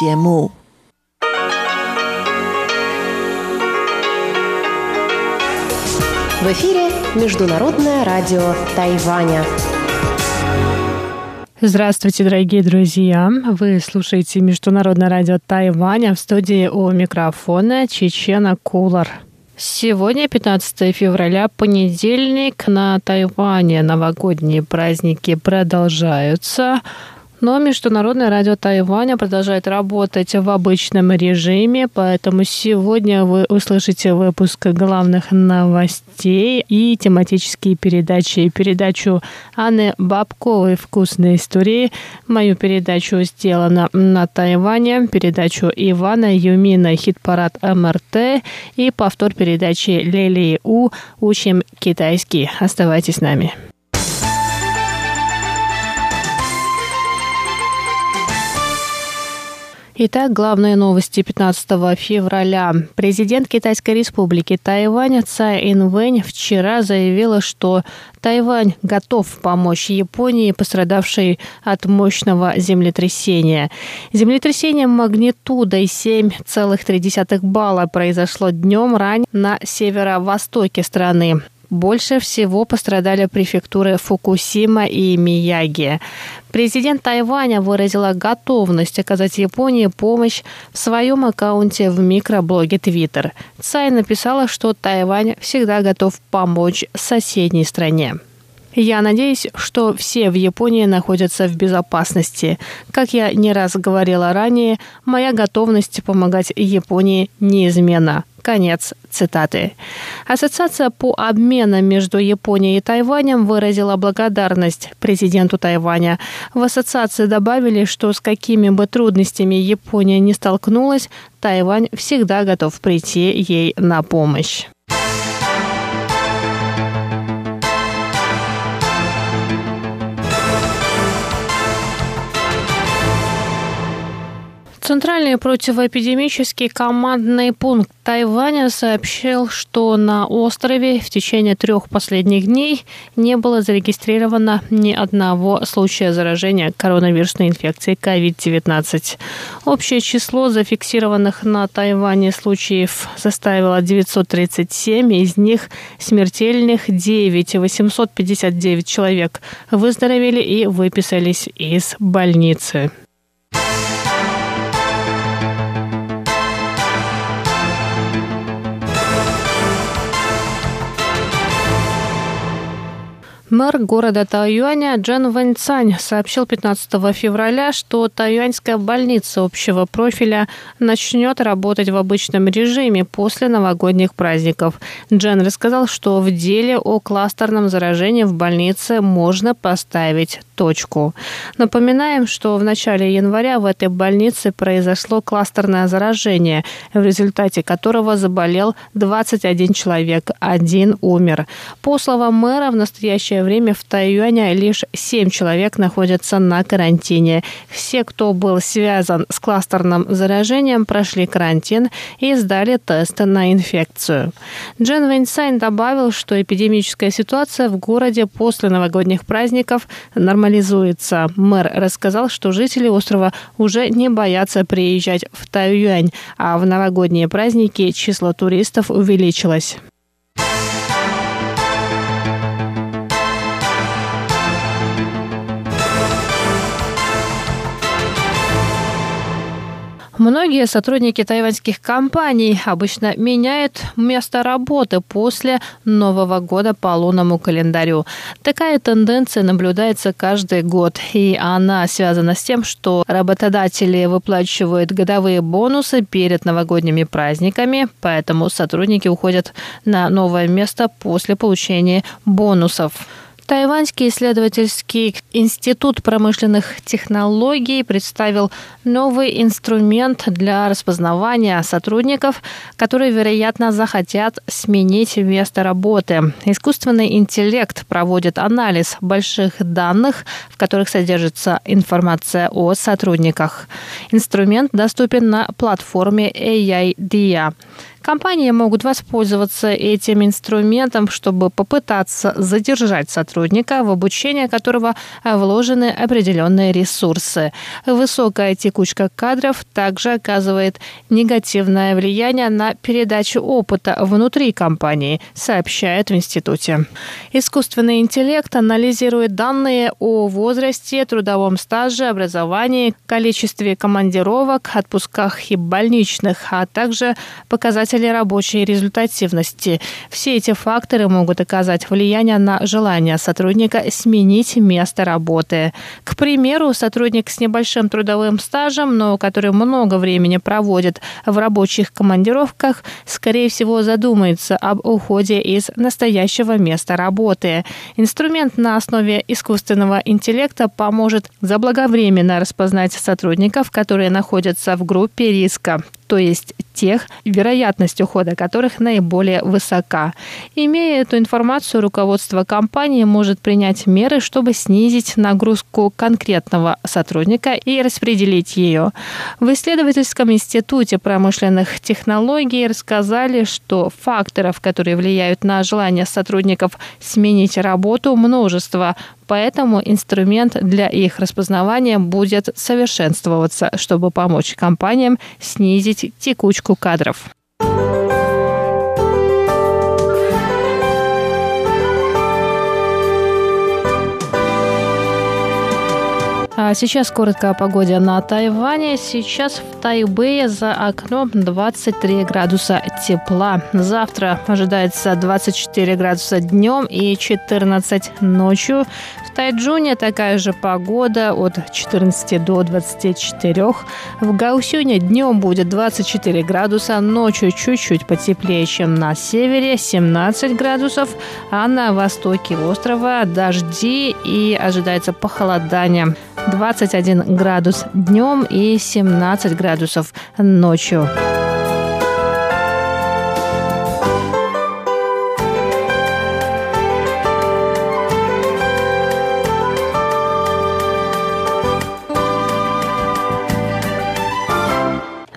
节目。В эфире Международное радио Тайваня. Здравствуйте, дорогие друзья! Вы слушаете Международное радио Тайваня в студии у микрофона Чечена Кулар. Сегодня 15 февраля, понедельник. На Тайване новогодние праздники продолжаются. Но Международное радио Тайваня продолжает работать в обычном режиме, поэтому сегодня вы услышите выпуск главных новостей и тематические передачи. Передачу Анны Бабковой «Вкусные истории», мою передачу «Сделано на Тайване», передачу Ивана Юмина «Хит-парад МРТ» и повтор передачи Лелии У «Учим китайский». Оставайтесь с нами. Итак, главные новости 15 февраля. Президент Китайской республики Тайвань Цай Инвэнь вчера заявила, что Тайвань готов помочь Японии, пострадавшей от мощного землетрясения. Землетрясение магнитудой 7,3 балла произошло днем ранее на северо-востоке страны. Больше всего пострадали префектуры Фукусима и Мияги. Президент Тайваня выразила готовность оказать Японии помощь в своем аккаунте в микроблоге Twitter. Цай написала, что Тайвань всегда готов помочь соседней стране. Я надеюсь, что все в Японии находятся в безопасности. Как я не раз говорила ранее, моя готовность помогать Японии неизменна. Конец цитаты. Ассоциация по обмену между Японией и Тайванем выразила благодарность президенту Тайваня. В ассоциации добавили, что с какими бы трудностями Япония не столкнулась, Тайвань всегда готов прийти ей на помощь. Центральный противоэпидемический командный пункт Тайваня сообщил, что на острове в течение трех последних дней не было зарегистрировано ни одного случая заражения коронавирусной инфекцией COVID-19. Общее число зафиксированных на Тайване случаев составило 937, из них смертельных 9, 859 человек выздоровели и выписались из больницы. Мэр города Тайюаня Джан Вэньцань сообщил 15 февраля, что Тайюаньская больница общего профиля начнет работать в обычном режиме после новогодних праздников. Джан рассказал, что в деле о кластерном заражении в больнице можно поставить точку. Напоминаем, что в начале января в этой больнице произошло кластерное заражение, в результате которого заболел 21 человек, один умер. По словам мэра, в настоящее время в Тайюане лишь 7 человек находятся на карантине. Все, кто был связан с кластерным заражением, прошли карантин и сдали тесты на инфекцию. Джен Вейнсайн добавил, что эпидемическая ситуация в городе после новогодних праздников нормализуется. Мэр рассказал, что жители острова уже не боятся приезжать в Тайюань, а в новогодние праздники число туристов увеличилось. Многие сотрудники тайваньских компаний обычно меняют место работы после Нового года по лунному календарю. Такая тенденция наблюдается каждый год, и она связана с тем, что работодатели выплачивают годовые бонусы перед новогодними праздниками, поэтому сотрудники уходят на новое место после получения бонусов. Тайваньский исследовательский институт промышленных технологий представил новый инструмент для распознавания сотрудников, которые, вероятно, захотят сменить место работы. Искусственный интеллект проводит анализ больших данных, в которых содержится информация о сотрудниках. Инструмент доступен на платформе AI-DIA. Компании могут воспользоваться этим инструментом, чтобы попытаться задержать сотрудника, в обучение которого вложены определенные ресурсы. Высокая текучка кадров также оказывает негативное влияние на передачу опыта внутри компании, сообщают в институте. Искусственный интеллект анализирует данные о возрасте, трудовом стаже, образовании, количестве командировок, отпусках и больничных, а также показатели рабочей результативности. Все эти факторы могут оказать влияние на желание сотрудника сменить место работы. К примеру, сотрудник с небольшим трудовым стажем, но который много времени проводит в рабочих командировках, скорее всего, задумается об уходе из настоящего места работы. Инструмент на основе искусственного интеллекта поможет заблаговременно распознать сотрудников, которые находятся в группе риска, то есть тех, вероятность ухода которых наиболее высока. Имея эту информацию, руководство компании может принять меры, чтобы снизить нагрузку конкретного сотрудника и распределить ее. В исследовательском институте промышленных технологий рассказали, что факторов, которые влияют на желание сотрудников сменить работу, множество, поэтому инструмент для их распознавания будет совершенствоваться, чтобы помочь компаниям снизить текучку кадров. А сейчас коротко о погоде на Тайване. Сейчас в Тайбэе за окном 23 градуса тепла. Завтра ожидается 24 градуса днем и 14 ночью. В Тайджуне такая же погода от 14 до 24. В Гаусюне днем будет 24 градуса, ночью чуть-чуть потеплее, чем на севере, 17 градусов, а на востоке острова дожди и ожидается похолодание. 21 градус днем и 17 градусов ночью.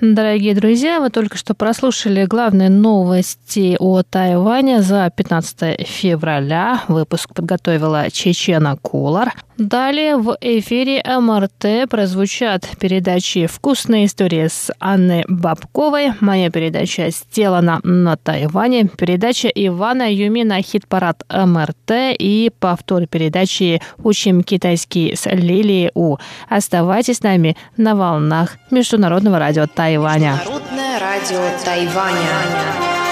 Дорогие друзья, вы только что прослушали главные новости о Тайване за 15 февраля. Выпуск подготовила Чечена Кулар. Далее в эфире МРТ прозвучат передачи «Вкусные истории» с Анной Бабковой. Моя передача сделана на Тайване. Передача Ивана Юмина «Хит-парад МРТ» и повтор передачи «Учим китайский» с Лилией У. Оставайтесь с нами на волнах Международного радио Тайваня. Международное радио Тайваня.